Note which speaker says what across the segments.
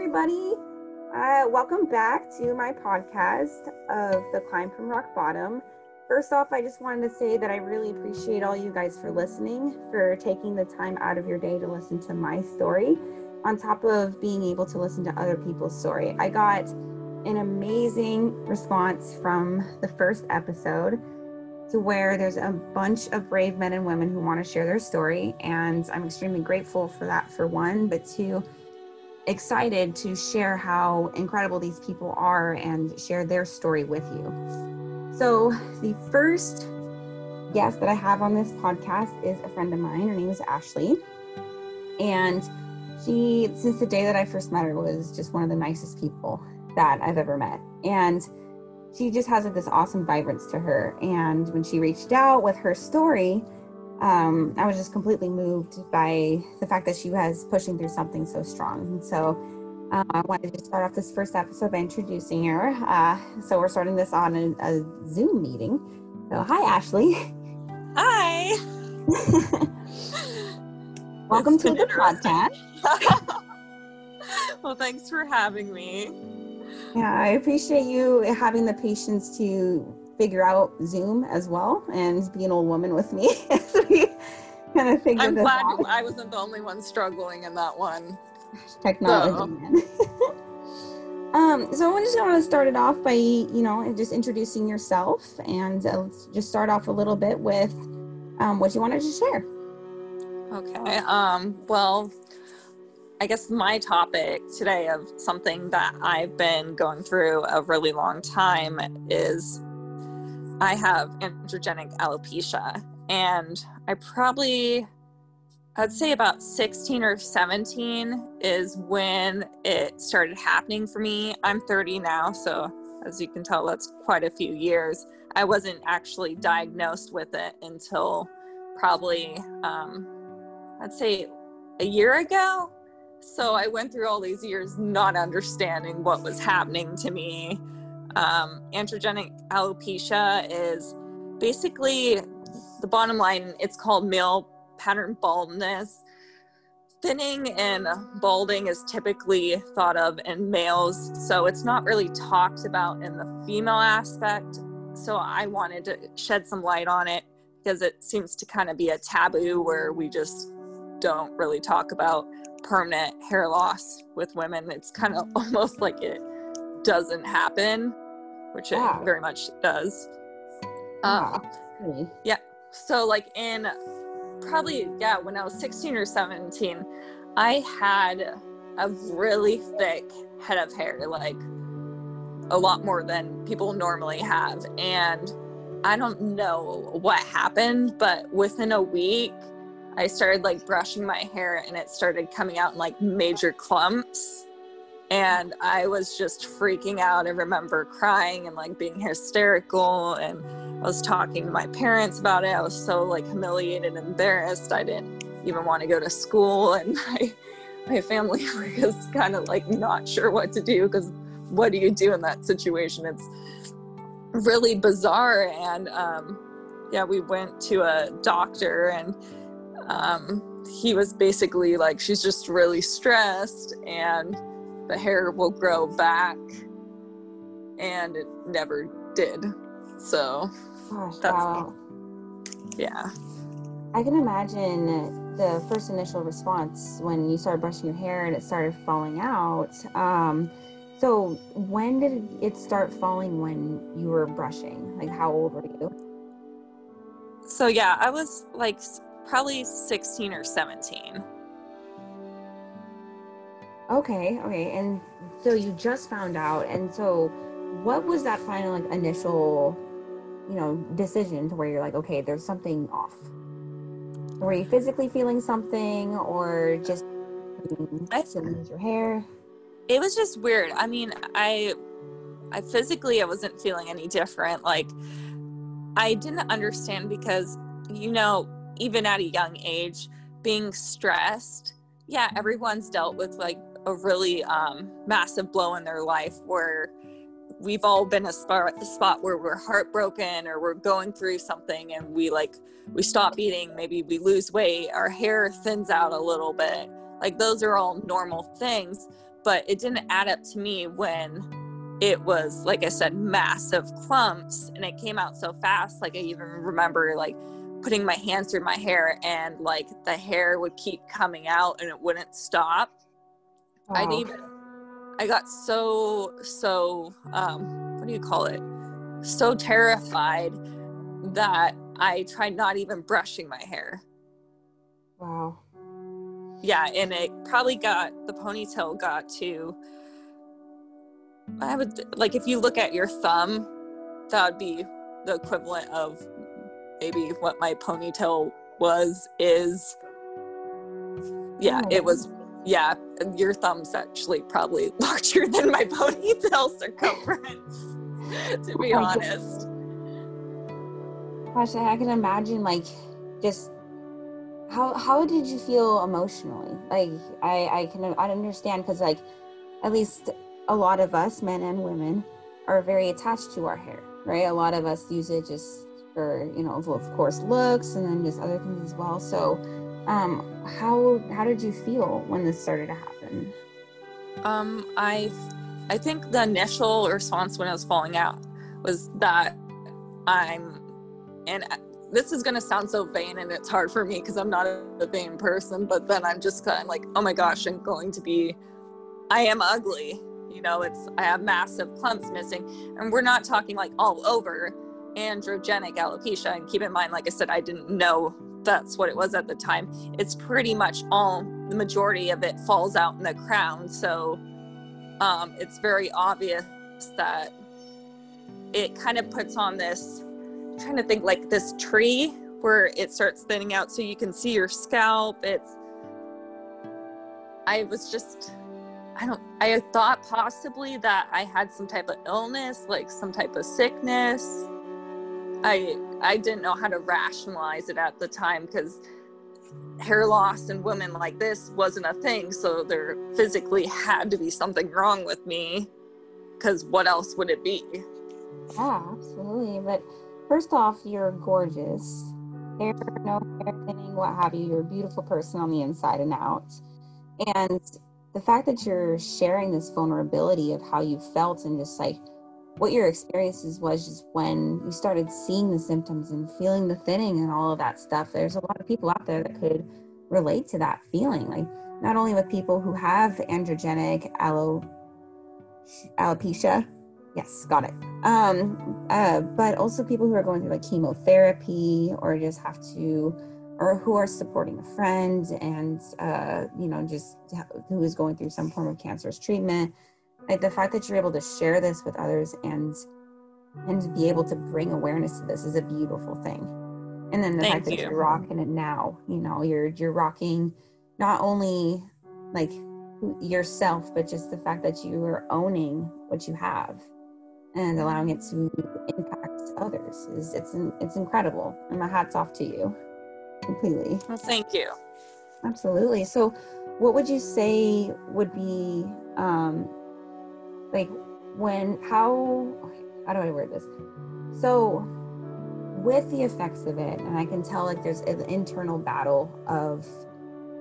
Speaker 1: everybody. Uh, welcome back to my podcast of The Climb from Rock Bottom. First off, I just wanted to say that I really appreciate all you guys for listening, for taking the time out of your day to listen to my story, on top of being able to listen to other people's story. I got an amazing response from the first episode to where there's a bunch of brave men and women who want to share their story. And I'm extremely grateful for that, for one, but two, excited to share how incredible these people are and share their story with you. So, the first guest that I have on this podcast is a friend of mine. Her name is Ashley. And she, since the day that I first met her, was just one of the nicest people that I've ever met. And she just has this awesome vibrance to her. And when she reached out with her story, um, I was just completely moved by the fact that she was pushing through something so strong. And so uh, I wanted to start off this first episode by introducing her. Uh, so we're starting this on a, a Zoom meeting. So, hi, Ashley.
Speaker 2: Hi.
Speaker 1: Welcome to the podcast.
Speaker 2: well, thanks for having me.
Speaker 1: Yeah, I appreciate you having the patience to figure out Zoom as well and be an old woman with me
Speaker 2: kind of figure I'm glad out. I wasn't the only one struggling in that one.
Speaker 1: Technology. So. um, so I just want to start it off by, you know, just introducing yourself and uh, let's just start off a little bit with um, what you wanted to share.
Speaker 2: Okay. Um, well, I guess my topic today of something that I've been going through a really long time is I have androgenic alopecia, and I probably, I'd say about 16 or 17 is when it started happening for me. I'm 30 now, so as you can tell, that's quite a few years. I wasn't actually diagnosed with it until probably, um, I'd say, a year ago. So I went through all these years not understanding what was happening to me um, androgenic alopecia is basically the bottom line, it's called male pattern baldness. Thinning and balding is typically thought of in males, so it's not really talked about in the female aspect. So I wanted to shed some light on it because it seems to kind of be a taboo where we just don't really talk about permanent hair loss with women. It's kind of almost like it doesn't happen, which it very much does. Um, yeah. So, like, in probably, yeah, when I was 16 or 17, I had a really thick head of hair, like a lot more than people normally have. And I don't know what happened, but within a week, I started like brushing my hair and it started coming out in like major clumps and I was just freaking out. I remember crying and like being hysterical and I was talking to my parents about it. I was so like humiliated and embarrassed. I didn't even want to go to school and my my family was kind of like not sure what to do because what do you do in that situation? It's really bizarre and um yeah, we went to a doctor and um he was basically like she's just really stressed and the hair will grow back. And it never did. So Gosh, that's wow. yeah.
Speaker 1: I can imagine the first initial response when you started brushing your hair and it started falling out. Um, so when did it start falling when you were brushing? Like how old were you?
Speaker 2: So yeah i was like probably 16 or 17
Speaker 1: Okay, okay. And so you just found out. And so what was that final like initial, you know, decision to where you're like, okay, there's something off? Were you physically feeling something or just I lose your hair?
Speaker 2: It was just weird. I mean, I I physically I wasn't feeling any different. Like I didn't understand because you know, even at a young age, being stressed, yeah, everyone's dealt with like a really um, massive blow in their life where we've all been a spot, a spot where we're heartbroken or we're going through something and we like we stop eating maybe we lose weight our hair thins out a little bit. Like those are all normal things but it didn't add up to me when it was like i said massive clumps and it came out so fast. Like i even remember like putting my hands through my hair and like the hair would keep coming out and it wouldn't stop wow. i didn't even i got so so um what do you call it so terrified that i tried not even brushing my hair
Speaker 1: wow
Speaker 2: yeah and it probably got the ponytail got to I would like if you look at your thumb, that would be the equivalent of maybe what my ponytail was is yeah, oh. it was yeah, your thumb's actually probably larger than my ponytail circumference, to be oh honest.
Speaker 1: Gosh, I can imagine like just how how did you feel emotionally? Like I I can I understand because like at least a lot of us, men and women, are very attached to our hair, right? A lot of us use it just for, you know, of course, looks and then just other things as well. So, um, how how did you feel when this started to happen?
Speaker 2: Um, I I think the initial response when I was falling out was that I'm, and this is going to sound so vain and it's hard for me because I'm not a vain person, but then I'm just kind of like, oh my gosh, I'm going to be, I am ugly. You know it's i have massive clumps missing. And we're not talking like all over androgenic alopecia. And keep in mind like i said i didn't know that's what it was at the time it's pretty much all the majority of it falls out in the crown so um, it's very obvious that it kind of puts on this I'm trying to think like this tree where it starts thinning out so you can see your scalp it's i was just I don't I thought possibly that I had some type of illness, like some type of sickness. I I didn't know how to rationalize it at the time because hair loss in women like this wasn't a thing, so there physically had to be something wrong with me because what else would it be?
Speaker 1: Yeah, absolutely. But first off, you're gorgeous. Hair, no hair thinning, what have you. You're a beautiful person on the inside and out. And the fact that you're sharing this vulnerability of how you felt and just like what your experiences was just when you started seeing the symptoms and feeling the thinning and all of that stuff. There's a lot of people out there that could relate to that feeling like not only with people who have androgenic alo alopecia. Yes got it. Um uh, but also people who are going through like chemotherapy or just have to or who are supporting a friend and uh, you know just who is going through some form of cancerous treatment like the fact that you're able to share this with others and and be able to bring awareness to this is a beautiful thing and then the Thank fact you. that you're rocking it now you know you're you're rocking not only like yourself but just the fact that you are owning what you have and allowing it to impact others is it's it's incredible and my hats off to you completely.
Speaker 2: Well, thank you.
Speaker 1: Absolutely. So, what would you say would be um, like when how how do I word this? So, with the effects of it, and I can tell like there's an internal battle of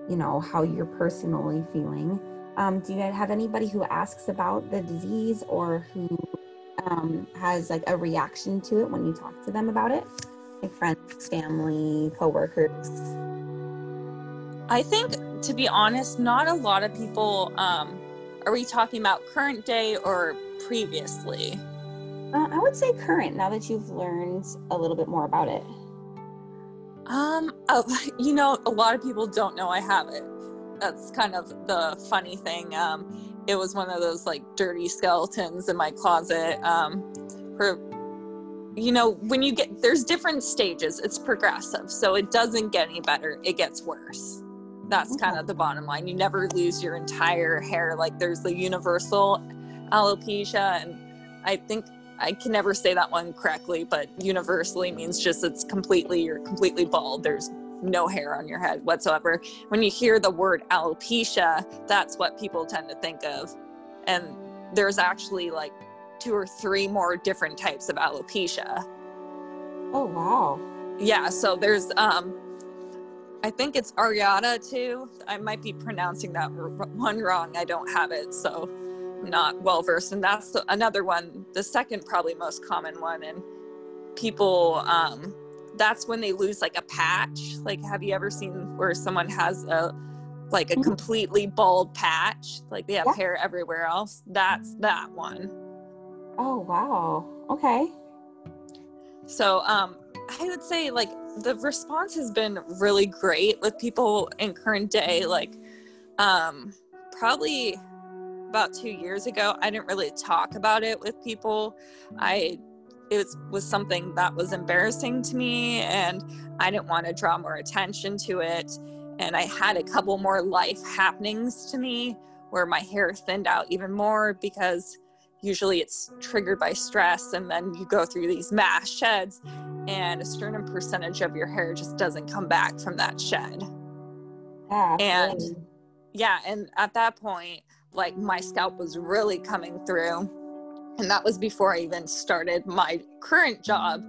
Speaker 1: you know how you're personally feeling. Um, do you have anybody who asks about the disease or who um, has like a reaction to it when you talk to them about it? like friends, family, coworkers?
Speaker 2: I think, to be honest, not a lot of people. Um, are we talking about current day or previously?
Speaker 1: Uh, I would say current. Now that you've learned a little bit more about it.
Speaker 2: Um, uh, you know, a lot of people don't know I have it. That's kind of the funny thing. Um, it was one of those like dirty skeletons in my closet. Um, for you know, when you get there's different stages, it's progressive. So it doesn't get any better, it gets worse. That's kind of the bottom line. You never lose your entire hair. Like there's the universal alopecia, and I think I can never say that one correctly, but universally means just it's completely, you're completely bald. There's no hair on your head whatsoever. When you hear the word alopecia, that's what people tend to think of. And there's actually like two or three more different types of alopecia.
Speaker 1: Oh wow.
Speaker 2: Yeah, so there's um I think it's areata too. I might be pronouncing that one wrong. I don't have it, so I'm not well versed. And that's another one, the second probably most common one. And people, um, that's when they lose like a patch. Like, have you ever seen where someone has a like a mm-hmm. completely bald patch, like they have yeah. hair everywhere else? That's that one.
Speaker 1: Oh wow. Okay.
Speaker 2: So, um, I would say like the response has been really great with people in current day. Like, um, probably about two years ago, I didn't really talk about it with people. I it was, was something that was embarrassing to me, and I didn't want to draw more attention to it. And I had a couple more life happenings to me where my hair thinned out even more because usually it's triggered by stress and then you go through these mass sheds and a certain percentage of your hair just doesn't come back from that shed. Yeah, and yeah and at that point like my scalp was really coming through and that was before i even started my current job.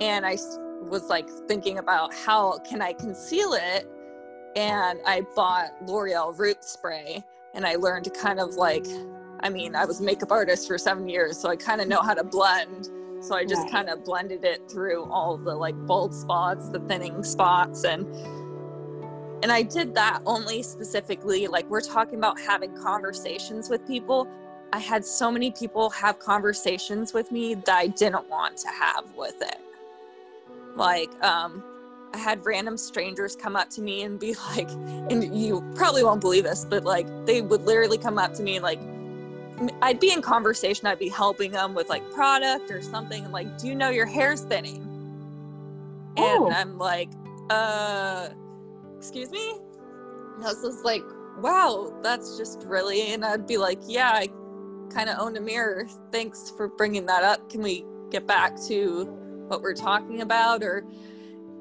Speaker 2: And i was like thinking about how can i conceal it and i bought l'oreal root spray and i learned to kind of like I mean, I was a makeup artist for seven years, so I kind of know how to blend. So I just right. kind of blended it through all the like bold spots, the thinning spots, and and I did that only specifically like we're talking about having conversations with people. I had so many people have conversations with me that I didn't want to have with it. Like, um, I had random strangers come up to me and be like, and you probably won't believe this, but like they would literally come up to me and like, I'd be in conversation, I'd be helping them with like product or something, and like, do you know your hair's thinning? Oh. And I'm like, uh, excuse me? And I was just like, wow, that's just really, and I'd be like, yeah, I kind of owned a mirror. Thanks for bringing that up. Can we get back to what we're talking about? Or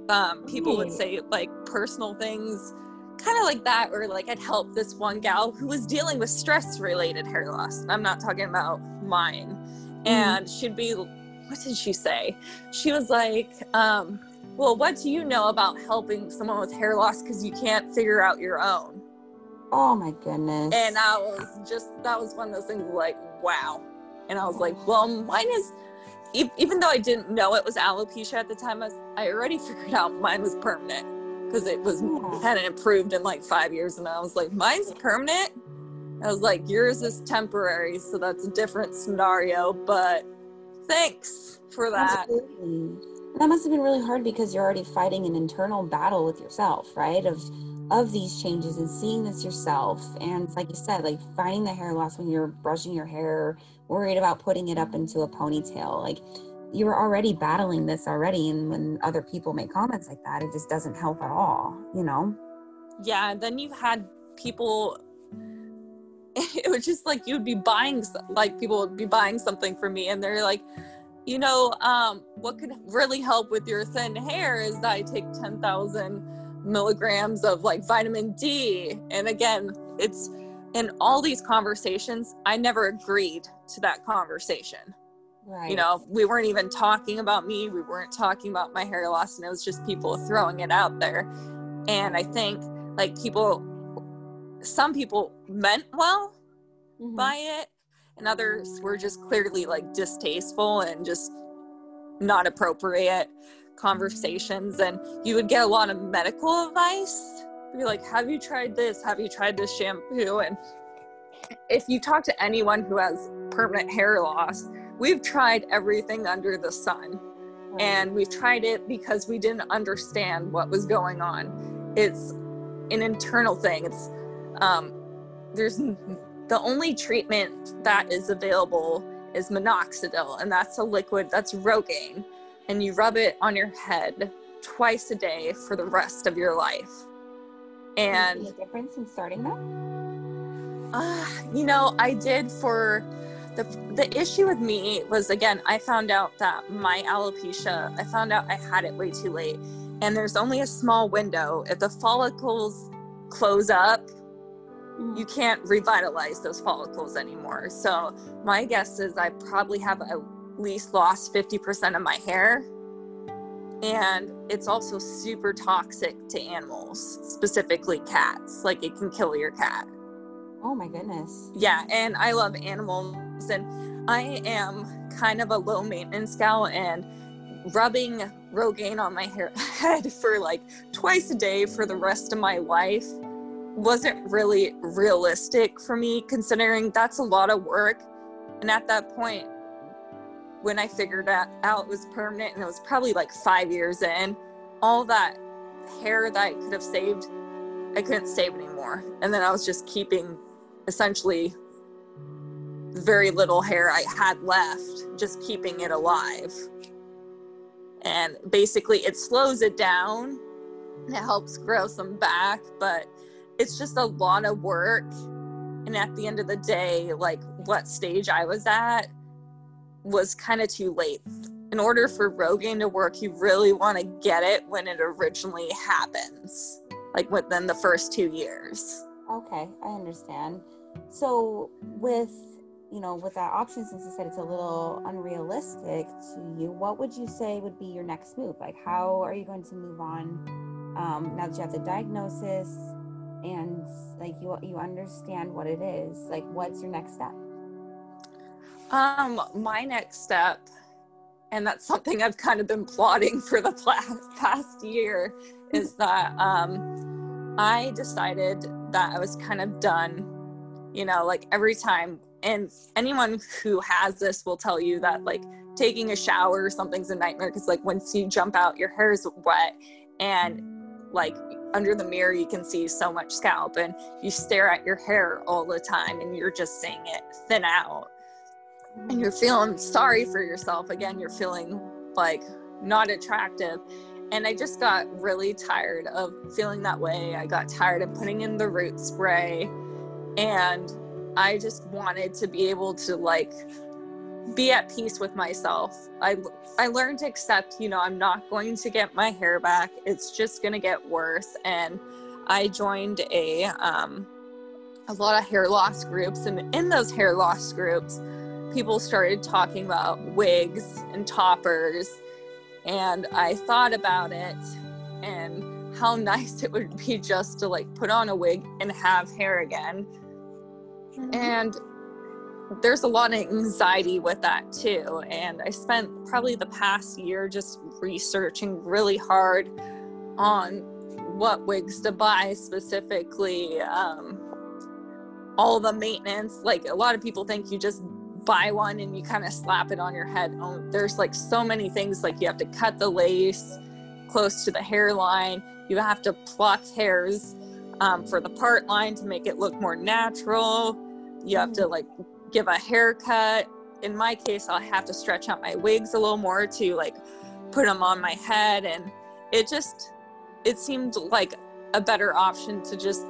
Speaker 2: um, people would say like personal things kind of like that where like I'd help this one gal who was dealing with stress related hair loss. I'm not talking about mine. Mm-hmm. And she'd be what did she say? She was like, um, well, what do you know about helping someone with hair loss because you can't figure out your own?
Speaker 1: Oh my goodness.
Speaker 2: And I was just that was one of those things like, wow. And I was like, well, mine is even though I didn't know it was alopecia at the time, I, was, I already figured out mine was permanent because it was oh. hadn't improved in like five years, and I was like, mine's permanent. I was like, yours is temporary, so that's a different scenario. But thanks for that.
Speaker 1: Absolutely. That must have been really hard because you're already fighting an internal battle with yourself, right? Of of these changes and seeing this yourself. And like you said, like finding the hair loss when you're brushing your hair, worried about putting it up into a ponytail. Like you were already battling this already and when other people make comments like that it just doesn't help at all you know?
Speaker 2: Yeah then you've had people it was just like you'd be buying like people would be buying something for me and they're like you know um, what could really help with your thin hair is that i take 10000 milligrams of like vitamin d. And again it's in all these conversations i never agreed to that conversation Right. You know, we weren't even talking about me. We weren't talking about my hair loss, and it was just people throwing it out there. And I think, like, people, some people meant well mm-hmm. by it, and others were just clearly like distasteful and just not appropriate conversations. And you would get a lot of medical advice. Be like, have you tried this? Have you tried this shampoo? And if you talk to anyone who has permanent hair loss, we've tried everything under the sun and we've tried it because we didn't understand what was going on. It's an internal thing. It's um, there's the only treatment that is available is minoxidil and that's a liquid that's rogaine and you rub it on your head twice a day for the rest of your life. And
Speaker 1: a difference in starting that?
Speaker 2: Uh, you know i did for the the issue with me was again i found out that my alopecia i found out i had it way too late and there's only a small window if the follicles close up mm. you can't revitalize those follicles anymore so my guess is i probably have at least lost 50% of my hair and it's also super toxic to animals, specifically cats. Like it can kill your cat.
Speaker 1: Oh my goodness.
Speaker 2: Yeah, and I love animals and I am kind of a low maintenance gal and rubbing Rogaine on my hair, head for like twice a day for the rest of my life wasn't really realistic for me considering that's a lot of work and at that point when I figured that out it was permanent and it was probably like five years in, all that hair that I could have saved, I couldn't save anymore. And then I was just keeping essentially very little hair I had left, just keeping it alive. And basically, it slows it down. It helps grow some back, but it's just a lot of work. And at the end of the day, like what stage I was at, was kind of too late. In order for Rogaine to work, you really want to get it when it originally happens, like within the first two years.
Speaker 1: Okay, I understand. So with you know with that option, since you said it's a little unrealistic to you, what would you say would be your next move? Like, how are you going to move on um, now that you have the diagnosis and like you you understand what it is? Like, what's your next step?
Speaker 2: Um, my next step, and that's something I've kind of been plotting for the past year, is that um, I decided that I was kind of done. You know, like every time, and anyone who has this will tell you that like taking a shower or something's a nightmare because like once you jump out, your hair is wet, and like under the mirror you can see so much scalp and you stare at your hair all the time and you're just seeing it thin out. And you're feeling sorry for yourself again you're feeling like not attractive. And i just got really tired of feeling that way. I got tired of putting in the root spray and i just wanted to be able to like be at peace with myself. I i learned to accept you know i'm not going to get my hair back. It's just going to get worse. And i joined a um a lot of hair loss groups. And in those hair loss groups people started talking about wigs and toppers. And i thought about it and how nice it would be just to like put on a wig and have hair again mm-hmm. and there's a lot of anxiety with that too and i spent probably the past year just researching really hard on what wigs to buy specifically um, all the maintenance like a lot of people think you just buy one and you kind of slap it on your head. Oh, there's like so many things like you have to cut the lace close to the hairline. You have to pluck hairs um, for the part line to make it look more natural. You have to mm. like give a haircut. In my case, I'll have to stretch out my wigs a little more to like put them on my head. And it just, it seemed like a better option to just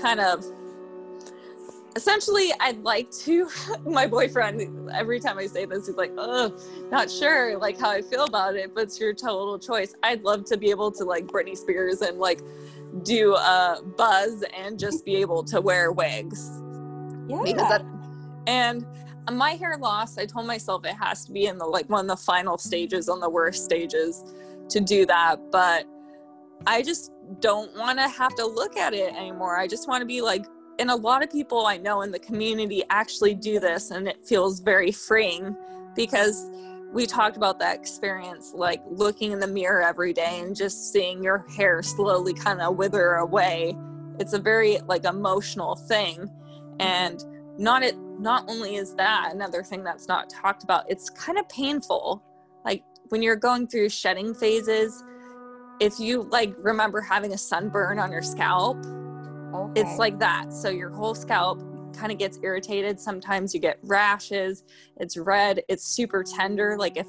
Speaker 2: kind of essentially i'd like to my boyfriend every time i say this he's like oh not sure like how i feel about it but it's your total choice i'd love to be able to like britney spears and like do a buzz and just be able to wear wigs.
Speaker 1: Yeah. because that,
Speaker 2: and my hair loss i told myself it has to be in the like one of the final stages on the worst stages to do that but i just don't want to have to look at it anymore. I just want to be like and a lot of people I know in the community actually do this, and it feels very freeing because we talked about that experience like looking in the mirror every day and just seeing your hair slowly kind of wither away. It's a very like emotional thing. And not it not only is that another thing that's not talked about, it's kind of painful. Like when you're going through shedding phases, if you like remember having a sunburn on your scalp, Okay. It's like that. So your whole scalp kind of gets irritated. Sometimes you get rashes. It's red. It's super tender. Like if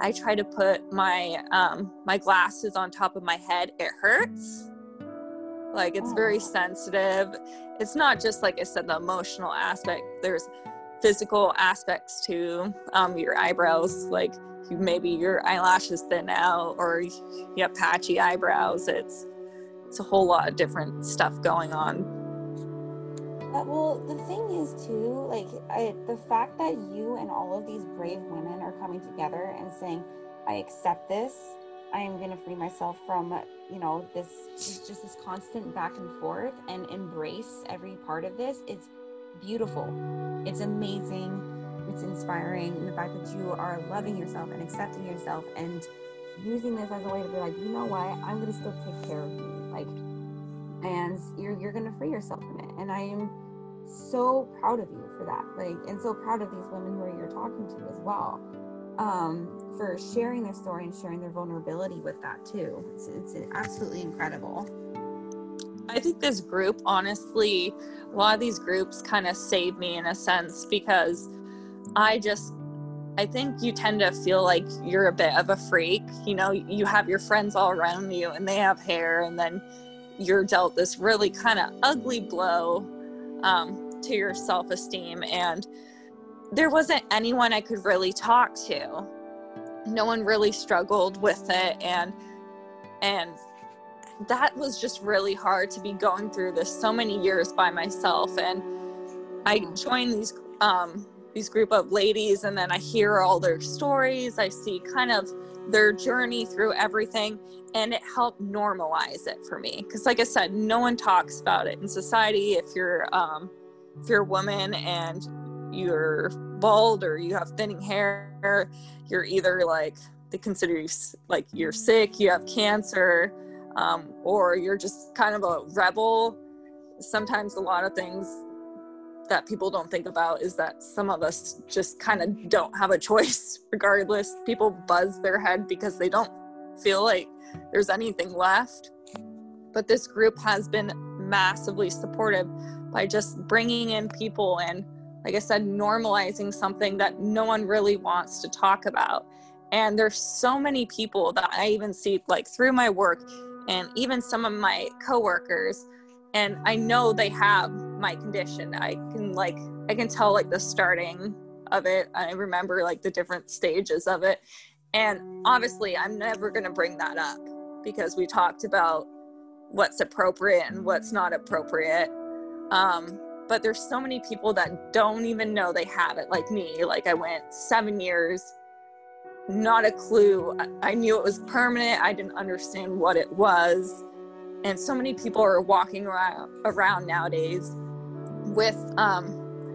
Speaker 2: I try to put my um, my glasses on top of my head, it hurts. Like it's very oh. sensitive. It's not just like I said, the emotional aspect. There's physical aspects to um, your eyebrows. Like you, maybe your eyelashes thin out, or you have patchy eyebrows. It's it's a whole lot of different stuff going on.
Speaker 1: Uh, well, the thing is too, like I, the fact that you and all of these brave women are coming together and saying, I accept this. I am going to free myself from, you know, this just this constant back and forth and embrace every part of this. It's beautiful. It's amazing. It's inspiring. And the fact that you are loving yourself and accepting yourself and using this as a way to be like, you know what, I'm going to still take care of me. Like, and you're, you're going to free yourself from it. And I am so proud of you for that. Like, and so proud of these women who you're talking to as well um, for sharing their story and sharing their vulnerability with that too. It's, it's absolutely incredible.
Speaker 2: I think this group, honestly, a lot of these groups kind of save me in a sense because I just, I think you tend to feel like you're a bit of a freak. You know, you have your friends all around you and they have hair, and then you're dealt this really kind of ugly blow um, to your self esteem. And there wasn't anyone I could really talk to. No one really struggled with it and and that was just really hard to be going through this so many years by myself and I joined these um these group of ladies and then I hear all their stories. I see kind of their journey through everything and it helped normalize it for me because like I said no one talks about it in society if you're um if you're a woman and you're bald or you have thinning hair, you're either like they consider you like you're sick, you have cancer, um, or you're just kind of a rebel. Sometimes a lot of things that people don't think about is that some of us just kind of don't have a choice regardless. People buzz their head because they don't feel like there's anything left. But this group has been massively supportive by just bringing in people and like I said, normalizing something that no one really wants to talk about. And there's so many people that I even see like through my work and even some of my coworkers and I know they have my condition. I can like I can tell like the starting of it. I remember like the different stages of it. And obviously I'm never going to bring that up because we talked about what's appropriate and what's not appropriate. Um, but there's so many people that don't even know they have it like me like i went seven years not a clue i knew it was permanent i didn't understand what it was and so many people are walking around around nowadays with um,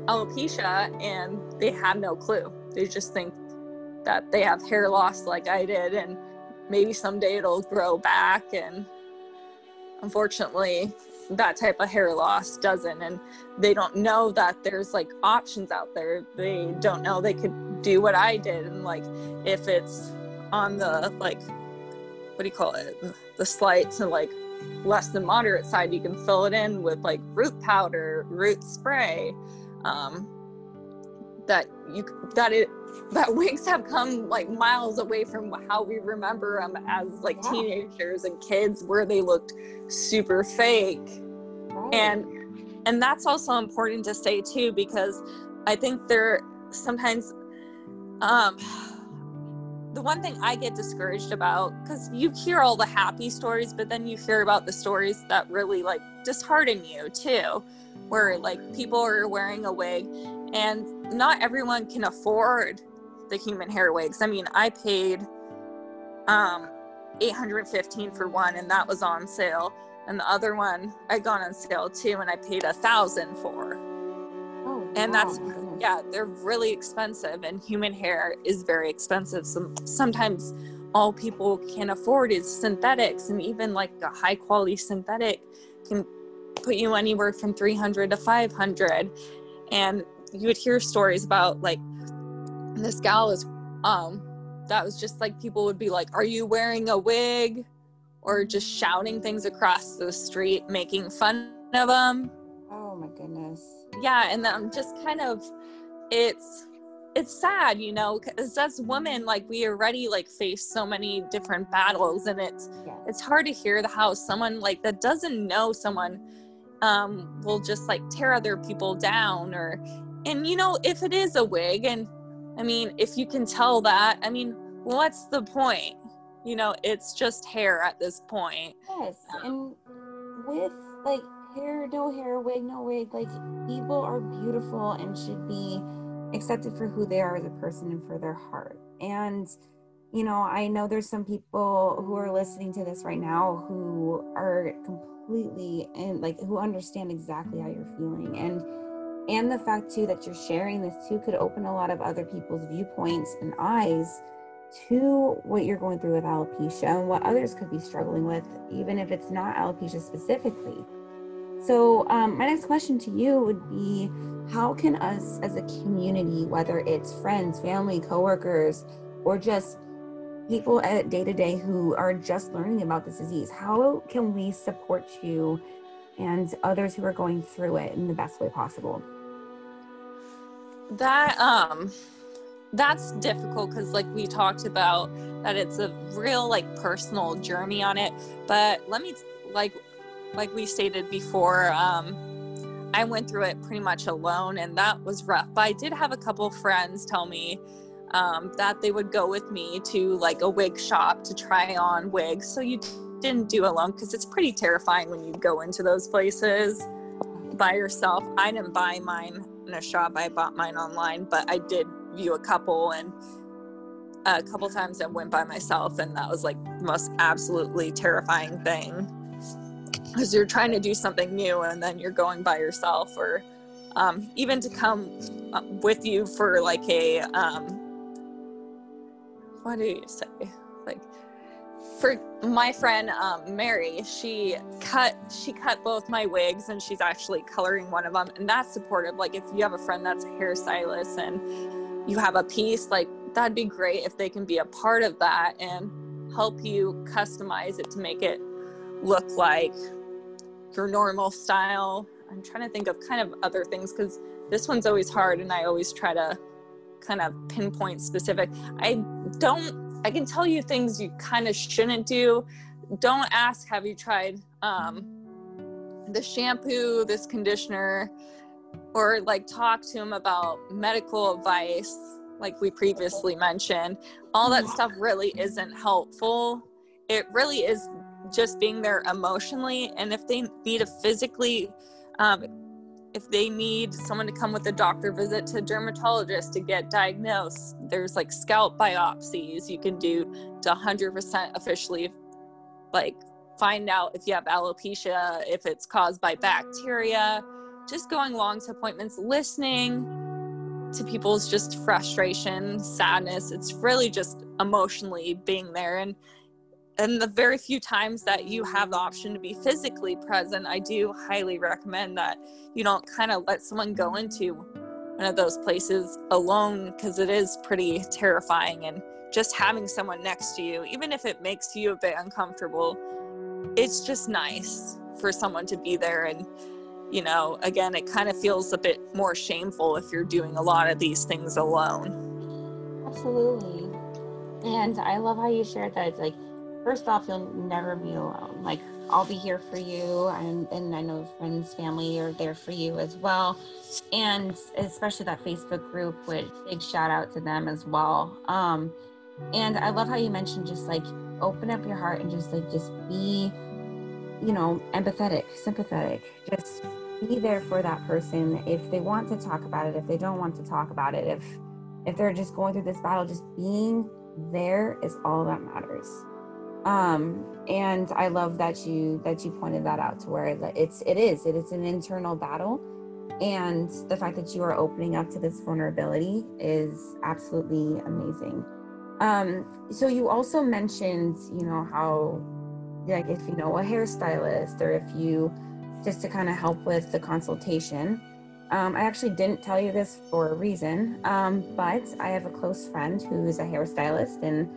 Speaker 2: alopecia and they have no clue. They just think that they have hair loss like i did and maybe someday it'll grow back and unfortunately that type of hair loss doesn't and they don't know that there's like options out there. They don't know. They could do what i did and like if it's on the like what do you call it? The slight to like less than moderate side you can fill it in with like root powder root spray um that you that it that wigs have come like miles away from how we remember them as like yeah. teenagers and kids where they looked super fake right. and and that's also important to say too because i think there sometimes um the one thing i get discouraged about because you hear all the happy stories but then you hear about the stories that really like dishearten you too where like people are wearing a wig and not everyone can afford the human hair wigs. I mean, I paid um 815 for one and that was on sale and the other one I got on sale too and I paid a thousand for. Oh, and wow. that's yeah, they're really expensive and human hair is very expensive. So sometimes all people can afford is synthetics and even like a high quality synthetic can put you anywhere from 300 to 500 and you would hear stories about like this gal is um that was just like people would be like are you wearing a wig? Or just shouting things across the street making fun of them
Speaker 1: oh my goodness
Speaker 2: yeah and then just kind of it's it's sad you know because as women like we already like face so many different battles and it's yeah. it's hard to hear the how someone like that doesn't know someone um will just like tear other people down or and you know if it is a wig and i mean if you can tell that i mean what's the point you know it's just hair at this point
Speaker 1: yes and with like hair no hair wig no wig. Like people are beautiful and should be accepted for who they are as a person and for their heart. And you know, I know there's some people who are listening to this right now who are completely and like who understand exactly how you're feeling. And and the fact too that you're sharing this too could open a lot of other people's viewpoints and eyes to what you're going through with alopecia and what others could be struggling with even if it's not alopecia specifically so um, my next question to you would be how can us as a community whether it's friends family coworkers or just people at day to day who are just learning about this disease how can we support you and others who are going through it in the best way possible?
Speaker 2: That um that's difficult because like we talked about that it's a real like personal journey on it but let me like like we stated before um i went through it pretty much alone and that was rough but i did have a couple friends tell me um, that they would go with me to like a wig shop to try on wigs so you didn't do alone because it's pretty terrifying when you go into those places by yourself i didn't buy mine in a shop. I bought mine online, but I did view a couple and a couple times I went by myself and that was like the most absolutely terrifying thing because you're trying to do something new and then you're going by yourself or um, even to come uh, with you for like a um, what do you say like for my friend um, Mary, she cut she cut both my wigs and she's actually coloring one of them, and that's supportive. Like if you have a friend that's a hairstylist and you have a piece, like that'd be great if they can be a part of that and help you customize it to make it look like your normal style. I'm trying to think of kind of other things because this one's always hard, and I always try to kind of pinpoint specific. I don't I can tell you things you kind of shouldn't do. Don't ask, have you tried um, the shampoo, this conditioner, or like talk to him about medical advice, like we previously mentioned. All that stuff really isn't helpful. It really is just being there emotionally. And if they need to physically um, if they need someone to come with a doctor visit to a dermatologist to get diagnosed there's like scalp biopsies you can do to 100% officially like find out if you have alopecia if it's caused by bacteria just going along to appointments listening to people's just frustration sadness it's really just emotionally being there and and the very few times that you have the option to be physically present, I do highly recommend that you don't kind of let someone go into one of those places alone because it is pretty terrifying. And just having someone next to you, even if it makes you a bit uncomfortable, it's just nice for someone to be there. And, you know, again, it kind of feels a bit more shameful if you're doing a lot of these things alone.
Speaker 1: Absolutely. And I love how you shared that. It's like, first off, you'll never be alone. Like I'll be here for you, and and I know friends, family are there for you as well, and especially that Facebook group. Which big shout out to them as well. Um, and I love how you mentioned just like open up your heart and just like just be, you know, empathetic, sympathetic. Just be there for that person if they want to talk about it, if they don't want to talk about it, if if they're just going through this battle, just being there is all that matters um and i love that you that you pointed that out to where it's it is it is an internal battle. And the fact that you are opening up to this vulnerability is absolutely amazing. Um so you also mentioned you know how like if you know a hairstylist or if you just to kind of help with the consultation um, I actually didn't tell you this for a reason, um, but I have a close friend who's a hairstylist, and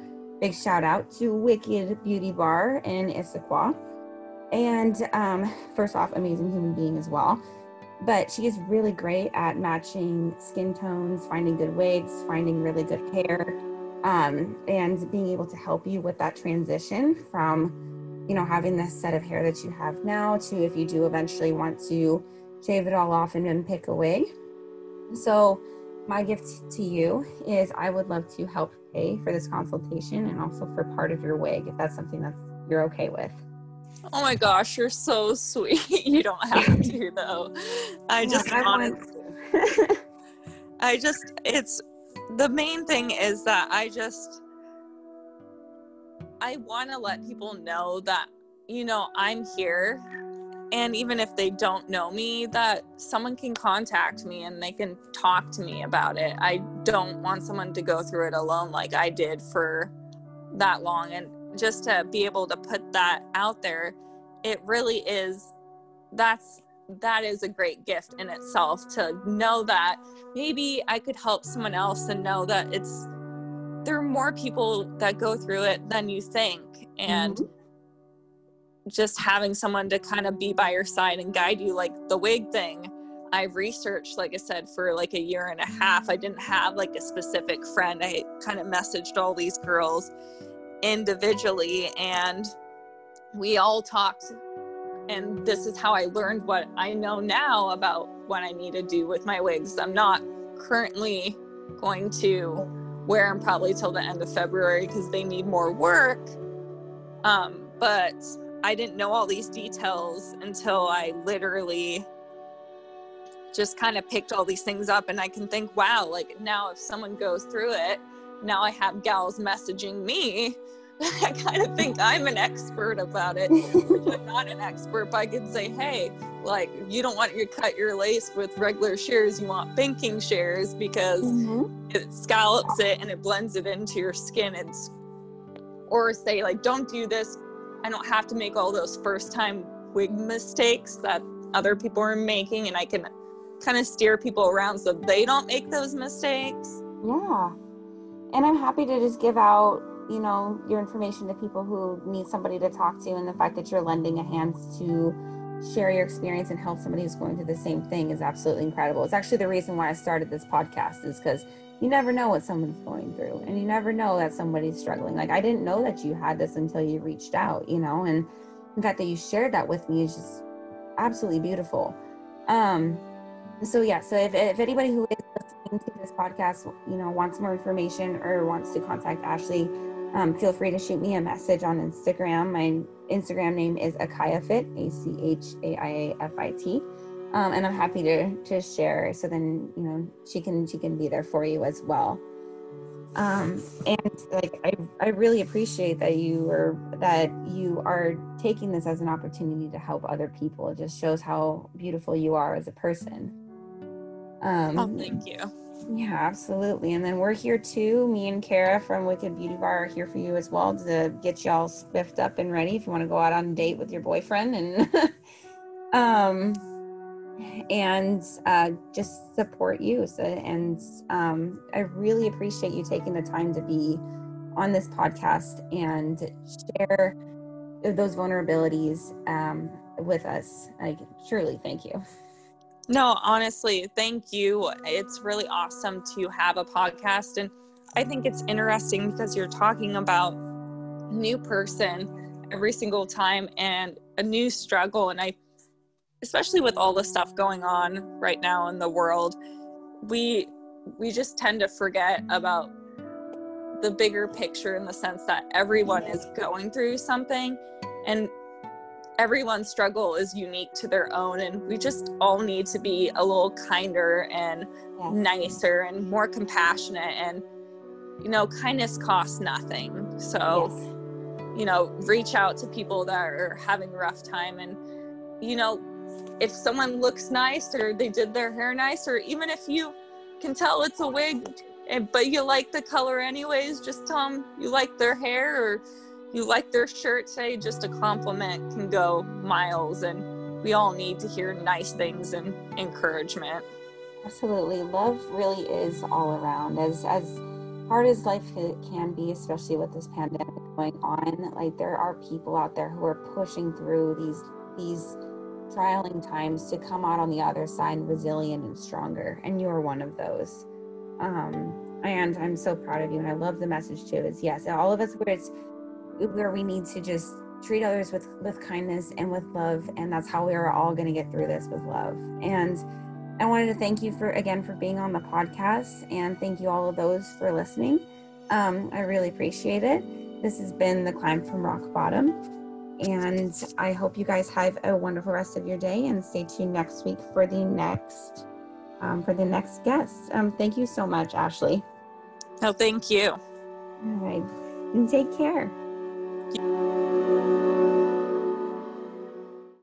Speaker 1: Big shout out to Wicked Beauty Bar in Issaquah. And um, first off, amazing human being as well. But she is really great at matching skin tones, finding good wigs, finding really good hair, um, and being able to help you with that transition from, you know, having this set of hair that you have now to if you do eventually want to shave it all off and then pick a wig. So, my gift to you is I would love to help pay for this consultation and also for part of your wig if that's something that you're okay with.
Speaker 2: Oh my gosh, you're so sweet. you don't have to though. I just I to. I just it's the main thing is that I just I want to let people know that, you know, I'm here. And even if they don't know me, that someone can contact me and they can talk to me about it. I don't want someone to go through it alone like I did for that long. And just to be able to put that out there, it really is that's that is a great gift in itself to know that maybe I could help someone else and know that it's there are more people that go through it than you think and mm-hmm. Just having someone to kind of be by your side and guide you like the wig thing I've researched, like I said, for like a year and a half. I didn't have like a specific friend. I kind of messaged all these girls individually and we all talked and this is how I learned what I know now about what I need to do with my wigs. I'm not currently going to wear them probably till the end of February because they need more work. Um, but I didn't know all these details until I literally just kind of picked all these things up and I can think, wow, like now if someone goes through it, now I have gals messaging me I kind of think I'm an expert about it. I'm not an expert, but I could say, hey, like you don't want to cut your lace with regular shears, you want pinking shears because mm-hmm. it scallops it and it blends it into your skin. It's or say like, don't do this. I don't have to make all those first time wig mistakes that other people are making, and I can kind of steer people around so they don't make those mistakes.
Speaker 1: Yeah. And I'm happy to just give out you know your information to people who need somebody to talk to and the fact that you're lending a hand to share your experience and help somebody who's going through the same thing is absolutely incredible it's actually the reason why i started this podcast is because you never know what someone's going through and you never know that somebody's struggling like i didn't know that you had this until you reached out you know and the fact that you shared that with me is just absolutely beautiful um so yeah so if, if anybody who is listening to this podcast you know wants more information or wants to contact ashley um, feel free to shoot me a message on Instagram. My Instagram name is Fit, A C H A I A F I T. Um, and I'm happy to to share. So then you know she can she can be there for you as well. Um, and like I I really appreciate that you are that you are taking this as an opportunity to help other people. It just shows how beautiful you are as a person.
Speaker 2: Um, oh, thank you.
Speaker 1: Yeah, absolutely. And then we're here too. Me and Kara from Wicked Beauty Bar are here for you as well to get y'all spiffed up and ready if you want to go out on a date with your boyfriend and um and uh, just support you. So, and um, I really appreciate you taking the time to be on this podcast and share those vulnerabilities um, with us. Like, truly, thank you.
Speaker 2: No, honestly, thank you. It's really awesome to have a podcast. And I think it's interesting because you're talking about new person every single time and a new struggle. And I, especially with all the stuff going on right now in the world, we we just tend to forget about the bigger picture in the sense that everyone is going through something and everyone's struggle is unique to their own and we just all need to be a little kinder and nicer and more compassionate and you know kindness costs nothing so yes. you know reach out to people that are having a rough time and you know if someone looks nice or they did their hair nice or even if you can tell it's a wig but you like the color anyways just tell them you like their hair or you like their shirt say just a compliment can go miles and we all need to hear nice things and encouragement.
Speaker 1: Absolutely. Love really is all around. As as hard as life can be especially with this pandemic going on like there are people out there who are pushing through these these trialing times to come out on the other side resilient and stronger and you are one of those. Um and i'm so proud of you and i love the message too is yes all of us where it's where we need to just treat others with with kindness and with love and that's how we are all going to get through this with love. And i wanted to thank you for again for being on the podcast and thank you all of those for listening. Um, i really appreciate it. This has been the climb from rock bottom and i hope you guys have a wonderful rest of your day and stay tuned next week for the next um, for the next guest. Um, thank you so much ashley.
Speaker 2: No thank you.
Speaker 1: All right. And take care